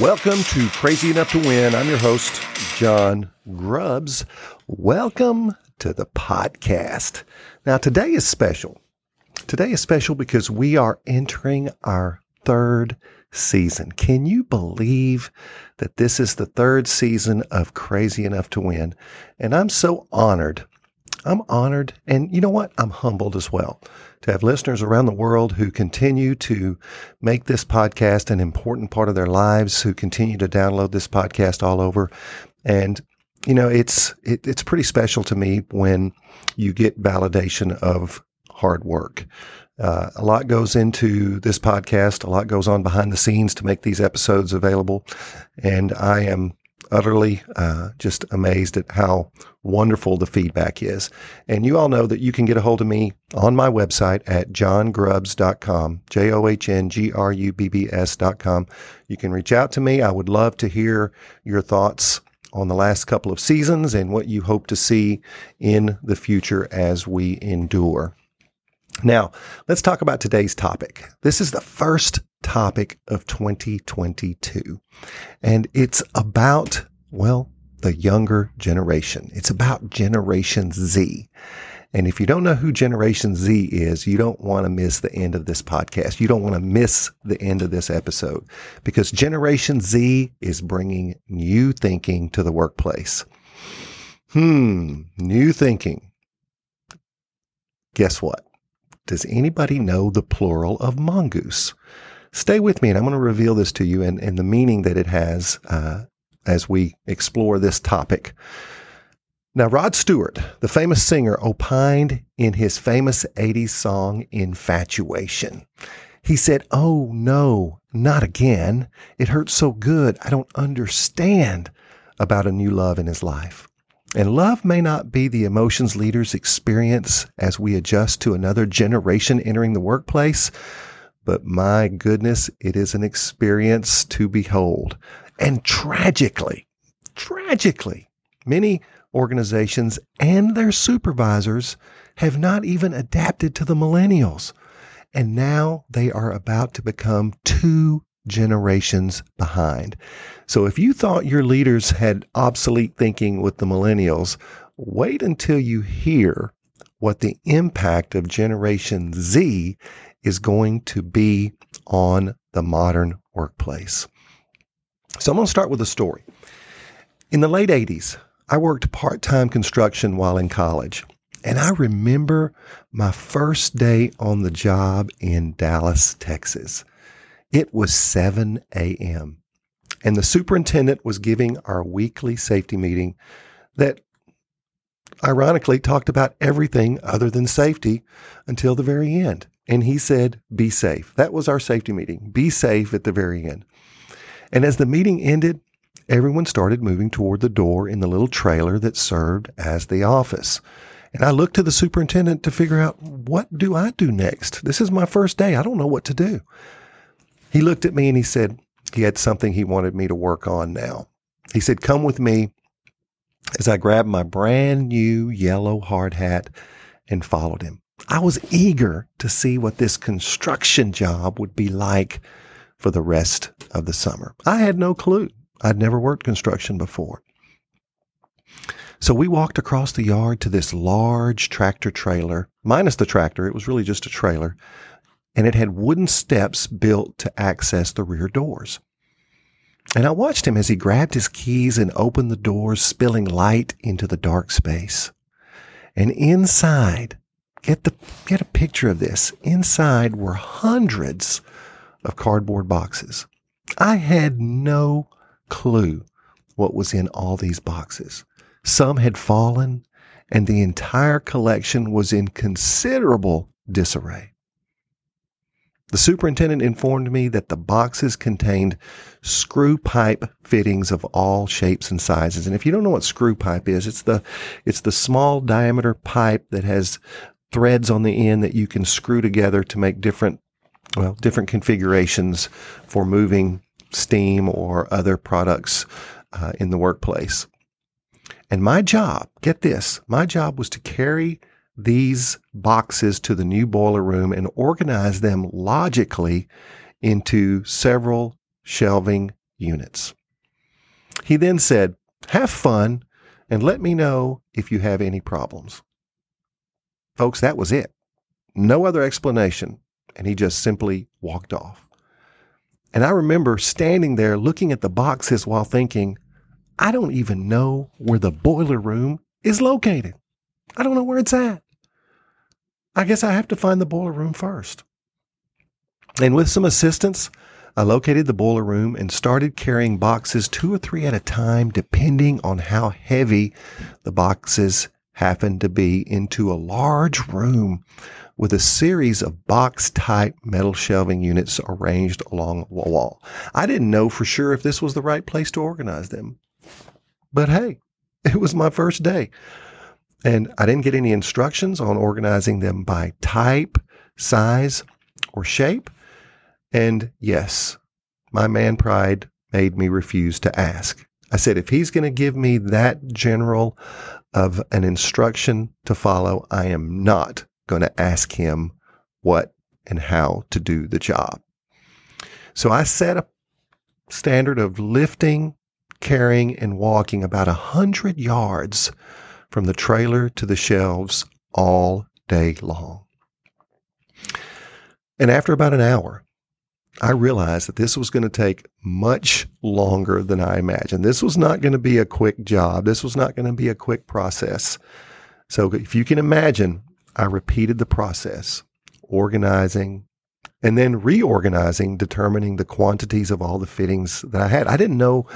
Welcome to Crazy Enough to Win. I'm your host, John Grubbs. Welcome to the podcast. Now, today is special. Today is special because we are entering our third season. Can you believe that this is the third season of Crazy Enough to Win? And I'm so honored. I'm honored. And you know what? I'm humbled as well to have listeners around the world who continue to make this podcast an important part of their lives, who continue to download this podcast all over. And you know, it's it, it's pretty special to me when you get validation of hard work. Uh, a lot goes into this podcast. A lot goes on behind the scenes to make these episodes available, and I am utterly uh, just amazed at how wonderful the feedback is. And you all know that you can get a hold of me on my website at johngrubbs.com, J O H N G R U B B S.com. You can reach out to me. I would love to hear your thoughts on the last couple of seasons and what you hope to see in the future as we endure. Now, let's talk about today's topic. This is the first topic of 2022, and it's about, well, the younger generation. It's about Generation Z. And if you don't know who Generation Z is, you don't want to miss the end of this podcast. You don't want to miss the end of this episode because Generation Z is bringing new thinking to the workplace. Hmm, new thinking. Guess what? Does anybody know the plural of mongoose? Stay with me and I'm going to reveal this to you and, and the meaning that it has uh, as we explore this topic. Now, Rod Stewart, the famous singer, opined in his famous 80s song, Infatuation. He said, Oh, no, not again. It hurts so good. I don't understand about a new love in his life. And love may not be the emotions leaders experience as we adjust to another generation entering the workplace, but my goodness, it is an experience to behold. And tragically, tragically, many organizations and their supervisors have not even adapted to the millennials. And now they are about to become two generations behind. So if you thought your leaders had obsolete thinking with the millennials, wait until you hear what the impact of Generation Z is going to be on the modern workplace. So I'm going to start with a story. In the late 80s, I worked part time construction while in college. And I remember my first day on the job in Dallas, Texas. It was 7 a.m. And the superintendent was giving our weekly safety meeting that ironically talked about everything other than safety until the very end. And he said, Be safe. That was our safety meeting. Be safe at the very end. And as the meeting ended, everyone started moving toward the door in the little trailer that served as the office. And I looked to the superintendent to figure out what do I do next? This is my first day. I don't know what to do. He looked at me and he said he had something he wanted me to work on now. He said, Come with me as I grabbed my brand new yellow hard hat and followed him. I was eager to see what this construction job would be like for the rest of the summer. I had no clue. I'd never worked construction before. So we walked across the yard to this large tractor trailer, minus the tractor. It was really just a trailer. And it had wooden steps built to access the rear doors. And I watched him as he grabbed his keys and opened the doors, spilling light into the dark space. And inside, get the, get a picture of this. Inside were hundreds of cardboard boxes. I had no clue what was in all these boxes. Some had fallen, and the entire collection was in considerable disarray. The superintendent informed me that the boxes contained screw pipe fittings of all shapes and sizes. And if you don't know what screw pipe is, it's the it's the small diameter pipe that has threads on the end that you can screw together to make different well, different configurations for moving steam or other products uh, in the workplace. And my job, get this, my job was to carry these boxes to the new boiler room and organize them logically into several shelving units. He then said, Have fun and let me know if you have any problems. Folks, that was it. No other explanation. And he just simply walked off. And I remember standing there looking at the boxes while thinking, I don't even know where the boiler room is located. I don't know where it's at. I guess I have to find the boiler room first. And with some assistance, I located the boiler room and started carrying boxes two or three at a time, depending on how heavy the boxes happened to be, into a large room with a series of box type metal shelving units arranged along a wall. I didn't know for sure if this was the right place to organize them. But hey, it was my first day. And I didn't get any instructions on organizing them by type, size, or shape. And yes, my man pride made me refuse to ask. I said, if he's going to give me that general of an instruction to follow, I am not going to ask him what and how to do the job. So I set a standard of lifting, carrying, and walking about a hundred yards from the trailer to the shelves all day long. And after about an hour, I realized that this was going to take much longer than I imagined. This was not going to be a quick job. This was not going to be a quick process. So if you can imagine, I repeated the process, organizing and then reorganizing, determining the quantities of all the fittings that I had. I didn't know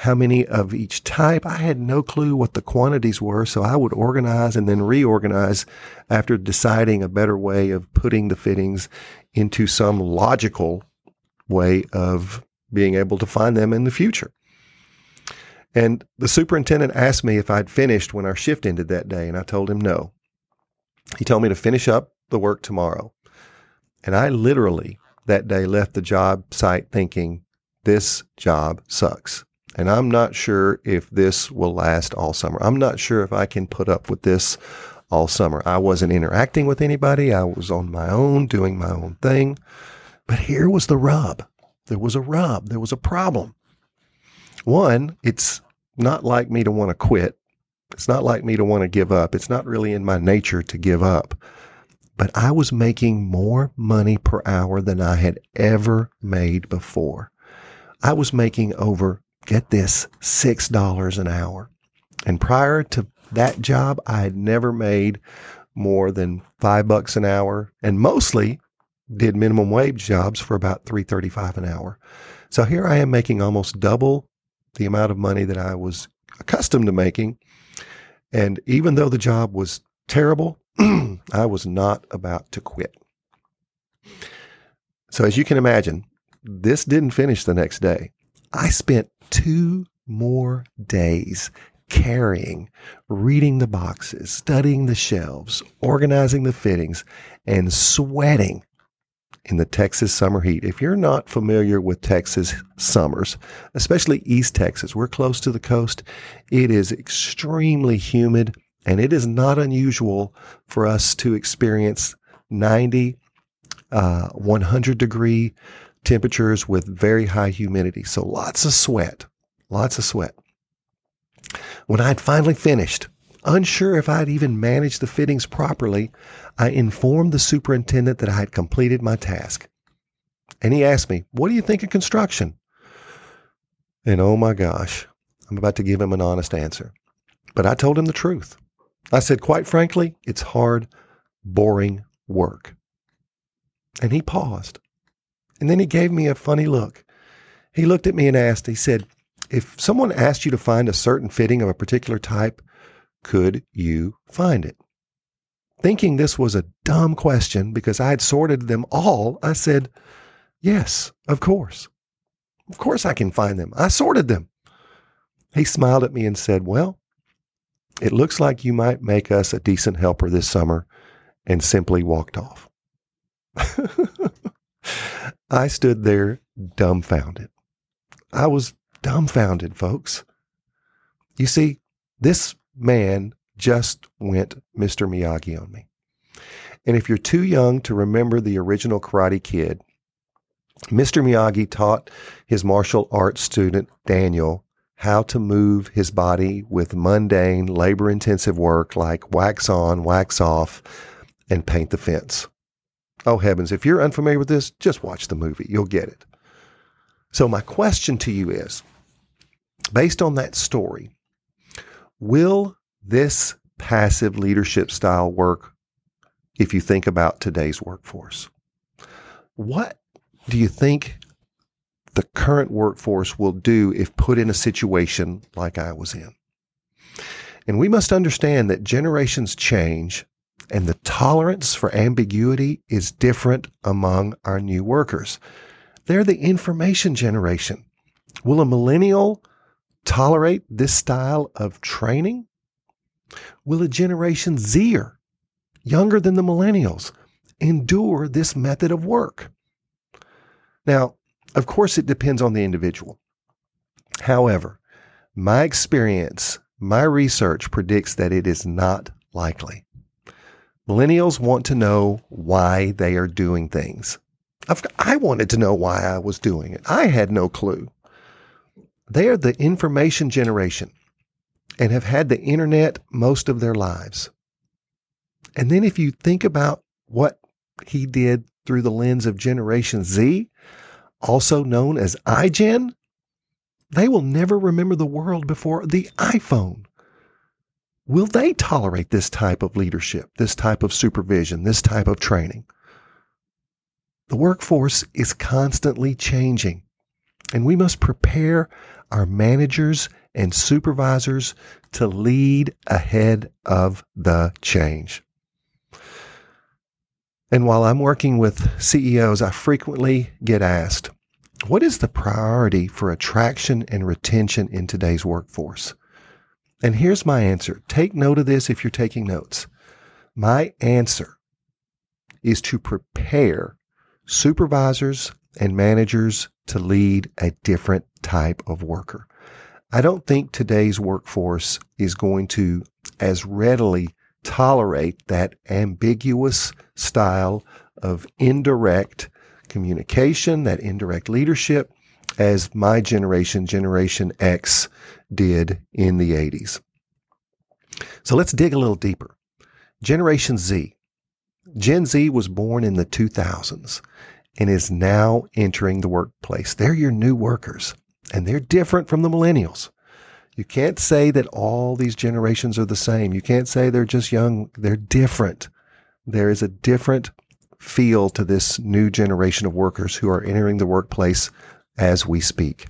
how many of each type. I had no clue what the quantities were. So I would organize and then reorganize after deciding a better way of putting the fittings into some logical way of being able to find them in the future. And the superintendent asked me if I'd finished when our shift ended that day, and I told him no. He told me to finish up the work tomorrow. And I literally that day left the job site thinking, this job sucks. And I'm not sure if this will last all summer. I'm not sure if I can put up with this all summer. I wasn't interacting with anybody. I was on my own, doing my own thing. But here was the rub. There was a rub. There was a problem. One, it's not like me to want to quit. It's not like me to want to give up. It's not really in my nature to give up. But I was making more money per hour than I had ever made before. I was making over get this, $6 an hour. And prior to that job, I had never made more than five bucks an hour and mostly did minimum wage jobs for about 335 an hour. So here I am making almost double the amount of money that I was accustomed to making. And even though the job was terrible, I was not about to quit. So as you can imagine, this didn't finish the next day. I spent two more days carrying, reading the boxes, studying the shelves, organizing the fittings, and sweating in the Texas summer heat. If you're not familiar with Texas summers, especially East Texas, we're close to the coast, it is extremely humid and it is not unusual for us to experience 90, uh, 100 degree temperatures with very high humidity. So lots of sweat, lots of sweat. When I'd finally finished, unsure if I'd even managed the fittings properly, I informed the superintendent that I had completed my task. And he asked me, What do you think of construction? And oh my gosh, I'm about to give him an honest answer. But I told him the truth. I said, Quite frankly, it's hard, boring work. And he paused. And then he gave me a funny look. He looked at me and asked, he said, if someone asked you to find a certain fitting of a particular type, could you find it? Thinking this was a dumb question because I had sorted them all, I said, Yes, of course. Of course I can find them. I sorted them. He smiled at me and said, Well, it looks like you might make us a decent helper this summer, and simply walked off. I stood there dumbfounded. I was dumbfounded, folks. You see, this man just went Mr. Miyagi on me. And if you're too young to remember the original Karate Kid, Mr. Miyagi taught his martial arts student, Daniel, how to move his body with mundane, labor intensive work like wax on, wax off, and paint the fence. Oh heavens, if you're unfamiliar with this, just watch the movie. You'll get it. So, my question to you is based on that story, will this passive leadership style work if you think about today's workforce? What do you think the current workforce will do if put in a situation like I was in? And we must understand that generations change and the tolerance for ambiguity is different among our new workers. They're the information generation. Will a millennial tolerate this style of training? Will a Generation Zer, younger than the millennials, endure this method of work? Now, of course, it depends on the individual. However, my experience, my research predicts that it is not likely. Millennials want to know why they are doing things. I wanted to know why I was doing it. I had no clue. They are the information generation and have had the internet most of their lives. And then if you think about what he did through the lens of Generation Z, also known as iGen, they will never remember the world before the iPhone. Will they tolerate this type of leadership, this type of supervision, this type of training? The workforce is constantly changing, and we must prepare our managers and supervisors to lead ahead of the change. And while I'm working with CEOs, I frequently get asked, what is the priority for attraction and retention in today's workforce? And here's my answer. Take note of this if you're taking notes. My answer is to prepare supervisors and managers to lead a different type of worker. I don't think today's workforce is going to as readily tolerate that ambiguous style of indirect communication, that indirect leadership, as my generation, Generation X, did in the 80s. So let's dig a little deeper. Generation Z. Gen Z was born in the 2000s and is now entering the workplace. They're your new workers, and they're different from the millennials. You can't say that all these generations are the same. You can't say they're just young. They're different. There is a different feel to this new generation of workers who are entering the workplace as we speak.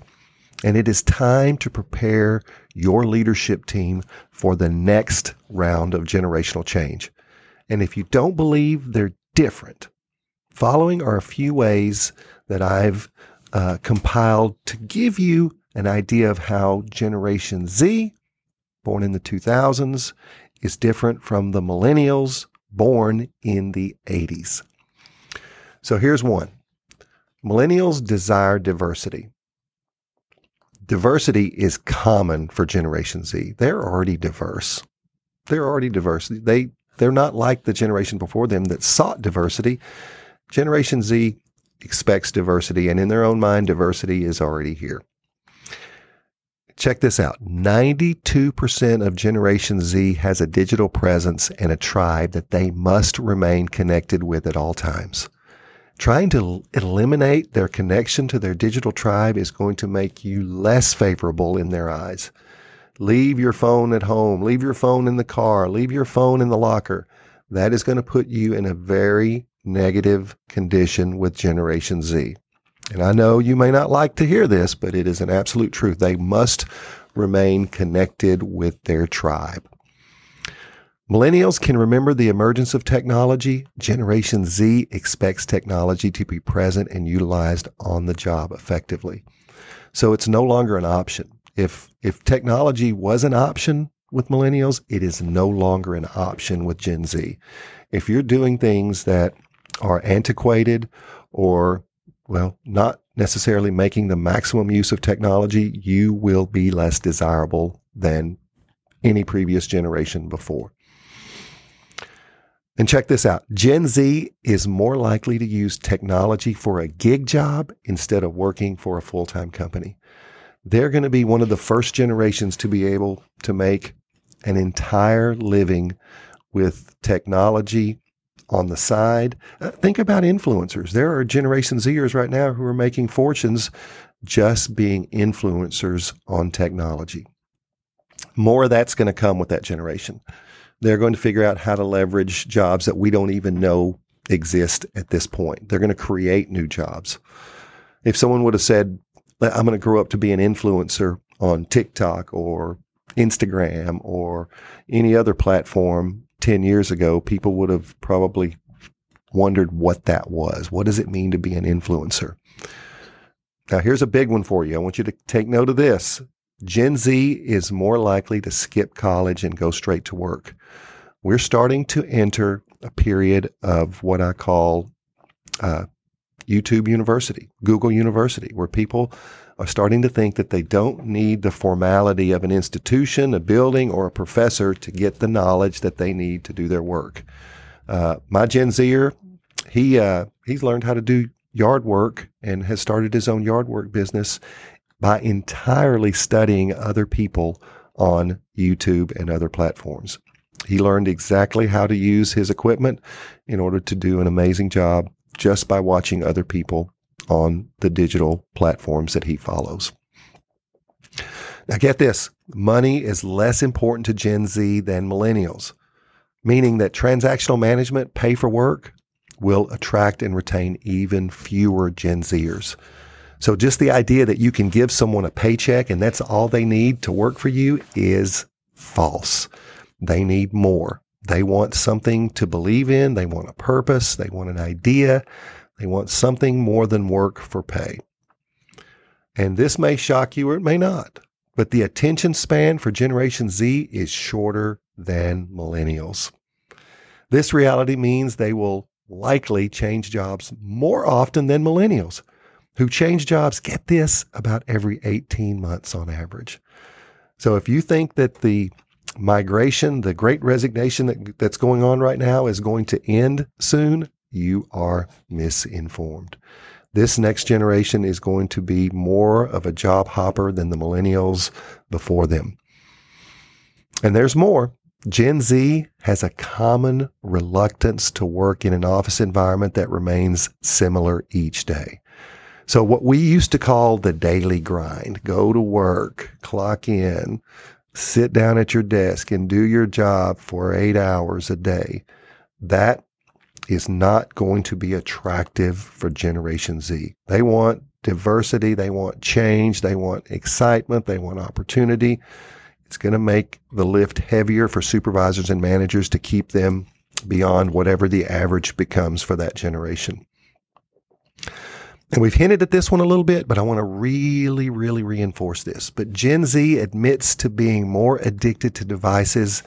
And it is time to prepare your leadership team for the next round of generational change. And if you don't believe they're different, following are a few ways that I've uh, compiled to give you an idea of how Generation Z, born in the 2000s, is different from the millennials born in the 80s. So here's one Millennials desire diversity. Diversity is common for Generation Z. They're already diverse. They're already diverse. They they're not like the generation before them that sought diversity. Generation Z expects diversity, and in their own mind, diversity is already here. Check this out 92% of Generation Z has a digital presence and a tribe that they must remain connected with at all times. Trying to eliminate their connection to their digital tribe is going to make you less favorable in their eyes. Leave your phone at home, leave your phone in the car, leave your phone in the locker. That is going to put you in a very negative condition with Generation Z. And I know you may not like to hear this, but it is an absolute truth. They must remain connected with their tribe. Millennials can remember the emergence of technology. Generation Z expects technology to be present and utilized on the job effectively. So it's no longer an option. If, if technology was an option with millennials, it is no longer an option with Gen Z. If you're doing things that are antiquated or, well, not necessarily making the maximum use of technology, you will be less desirable than any previous generation before. And check this out Gen Z is more likely to use technology for a gig job instead of working for a full time company. They're going to be one of the first generations to be able to make an entire living with technology on the side. Uh, think about influencers. There are Generation Zers right now who are making fortunes just being influencers on technology. More of that's going to come with that generation. They're going to figure out how to leverage jobs that we don't even know exist at this point. They're going to create new jobs. If someone would have said, I'm going to grow up to be an influencer on TikTok or Instagram or any other platform 10 years ago, people would have probably wondered what that was. What does it mean to be an influencer? Now, here's a big one for you. I want you to take note of this. Gen Z is more likely to skip college and go straight to work. We're starting to enter a period of what I call uh, YouTube University, Google University, where people are starting to think that they don't need the formality of an institution, a building, or a professor to get the knowledge that they need to do their work. Uh, my Gen Zer, he uh, he's learned how to do yard work and has started his own yard work business by entirely studying other people on YouTube and other platforms. He learned exactly how to use his equipment in order to do an amazing job just by watching other people on the digital platforms that he follows. Now, get this money is less important to Gen Z than millennials, meaning that transactional management, pay for work, will attract and retain even fewer Gen Zers. So, just the idea that you can give someone a paycheck and that's all they need to work for you is false. They need more. They want something to believe in. They want a purpose. They want an idea. They want something more than work for pay. And this may shock you or it may not, but the attention span for Generation Z is shorter than millennials. This reality means they will likely change jobs more often than millennials, who change jobs, get this, about every 18 months on average. So if you think that the migration, the great resignation that, that's going on right now is going to end soon, you are misinformed. This next generation is going to be more of a job hopper than the millennials before them. And there's more. Gen Z has a common reluctance to work in an office environment that remains similar each day. So what we used to call the daily grind, go to work, clock in, sit down at your desk and do your job for eight hours a day. That is not going to be attractive for Generation Z. They want diversity, they want change, they want excitement, they want opportunity. It's going to make the lift heavier for supervisors and managers to keep them beyond whatever the average becomes for that generation. And we've hinted at this one a little bit, but I want to really, really reinforce this. But Gen Z admits to being more addicted to devices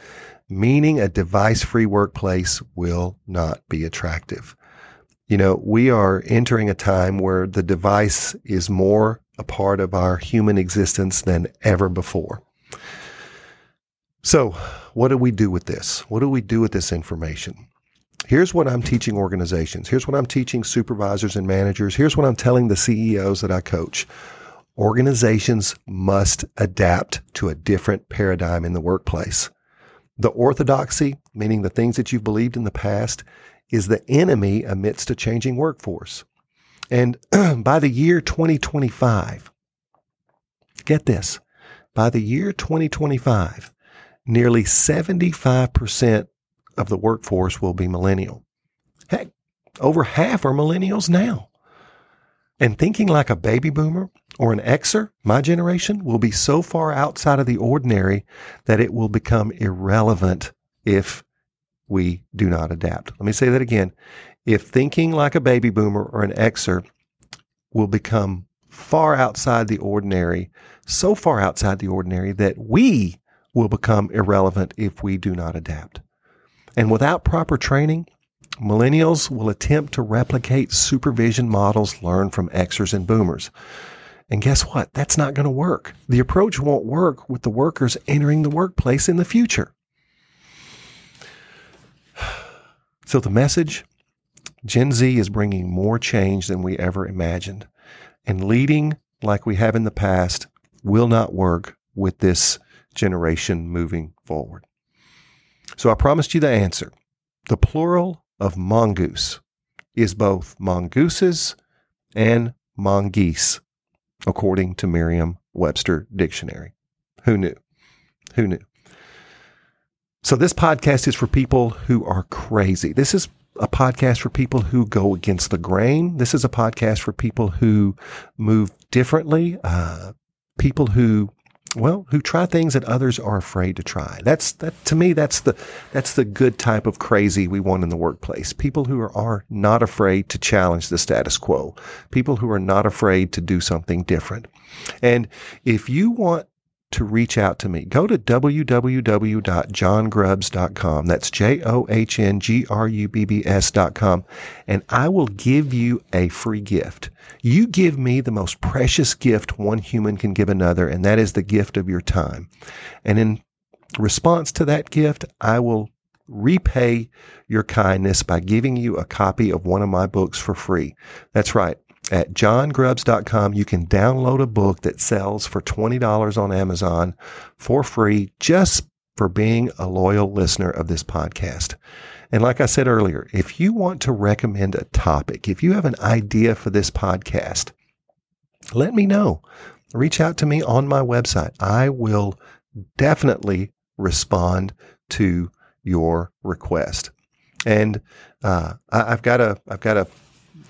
meaning a device free workplace will not be attractive. You know, we are entering a time where the device is more a part of our human existence than ever before. So, what do we do with this? What do we do with this information? Here's what I'm teaching organizations. Here's what I'm teaching supervisors and managers. Here's what I'm telling the CEOs that I coach. Organizations must adapt to a different paradigm in the workplace. The orthodoxy, meaning the things that you've believed in the past, is the enemy amidst a changing workforce. And by the year 2025, get this, by the year 2025, nearly 75% of the workforce will be millennial. Heck, over half are millennials now. And thinking like a baby boomer or an Xer, my generation, will be so far outside of the ordinary that it will become irrelevant if we do not adapt. Let me say that again. If thinking like a baby boomer or an Xer will become far outside the ordinary, so far outside the ordinary that we will become irrelevant if we do not adapt. And without proper training, millennials will attempt to replicate supervision models learned from Xers and boomers. And guess what? That's not going to work. The approach won't work with the workers entering the workplace in the future. So the message Gen Z is bringing more change than we ever imagined. And leading like we have in the past will not work with this generation moving forward. So I promised you the answer. The plural of mongoose is both mongooses and mongoose, according to Merriam Webster Dictionary. Who knew? Who knew? So, this podcast is for people who are crazy. This is a podcast for people who go against the grain. This is a podcast for people who move differently, uh, people who well, who try things that others are afraid to try. That's that to me. That's the that's the good type of crazy we want in the workplace. People who are, are not afraid to challenge the status quo. People who are not afraid to do something different. And if you want to reach out to me, go to www.johngrubbs.com. That's J O H N G R U B B S.com. And I will give you a free gift. You give me the most precious gift one human can give another, and that is the gift of your time. And in response to that gift, I will repay your kindness by giving you a copy of one of my books for free. That's right. At johngrubbs.com, you can download a book that sells for $20 on Amazon for free just for being a loyal listener of this podcast. And like I said earlier, if you want to recommend a topic, if you have an idea for this podcast, let me know. Reach out to me on my website. I will definitely respond to your request. And uh, I, have got a I've got a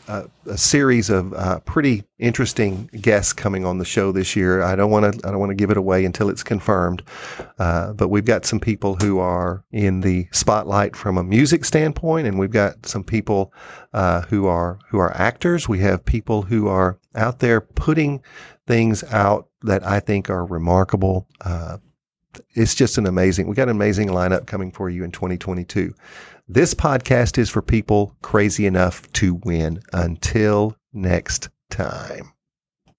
a, a series of uh, pretty interesting guests coming on the show this year. I don't want to I don't want to give it away until it's confirmed, uh, but we've got some people who are in the spotlight from a music standpoint, and we've got some people uh, who are who are actors. We have people who are out there putting things out that I think are remarkable. Uh, it's just an amazing. We got an amazing lineup coming for you in 2022. This podcast is for people crazy enough to win. Until next time.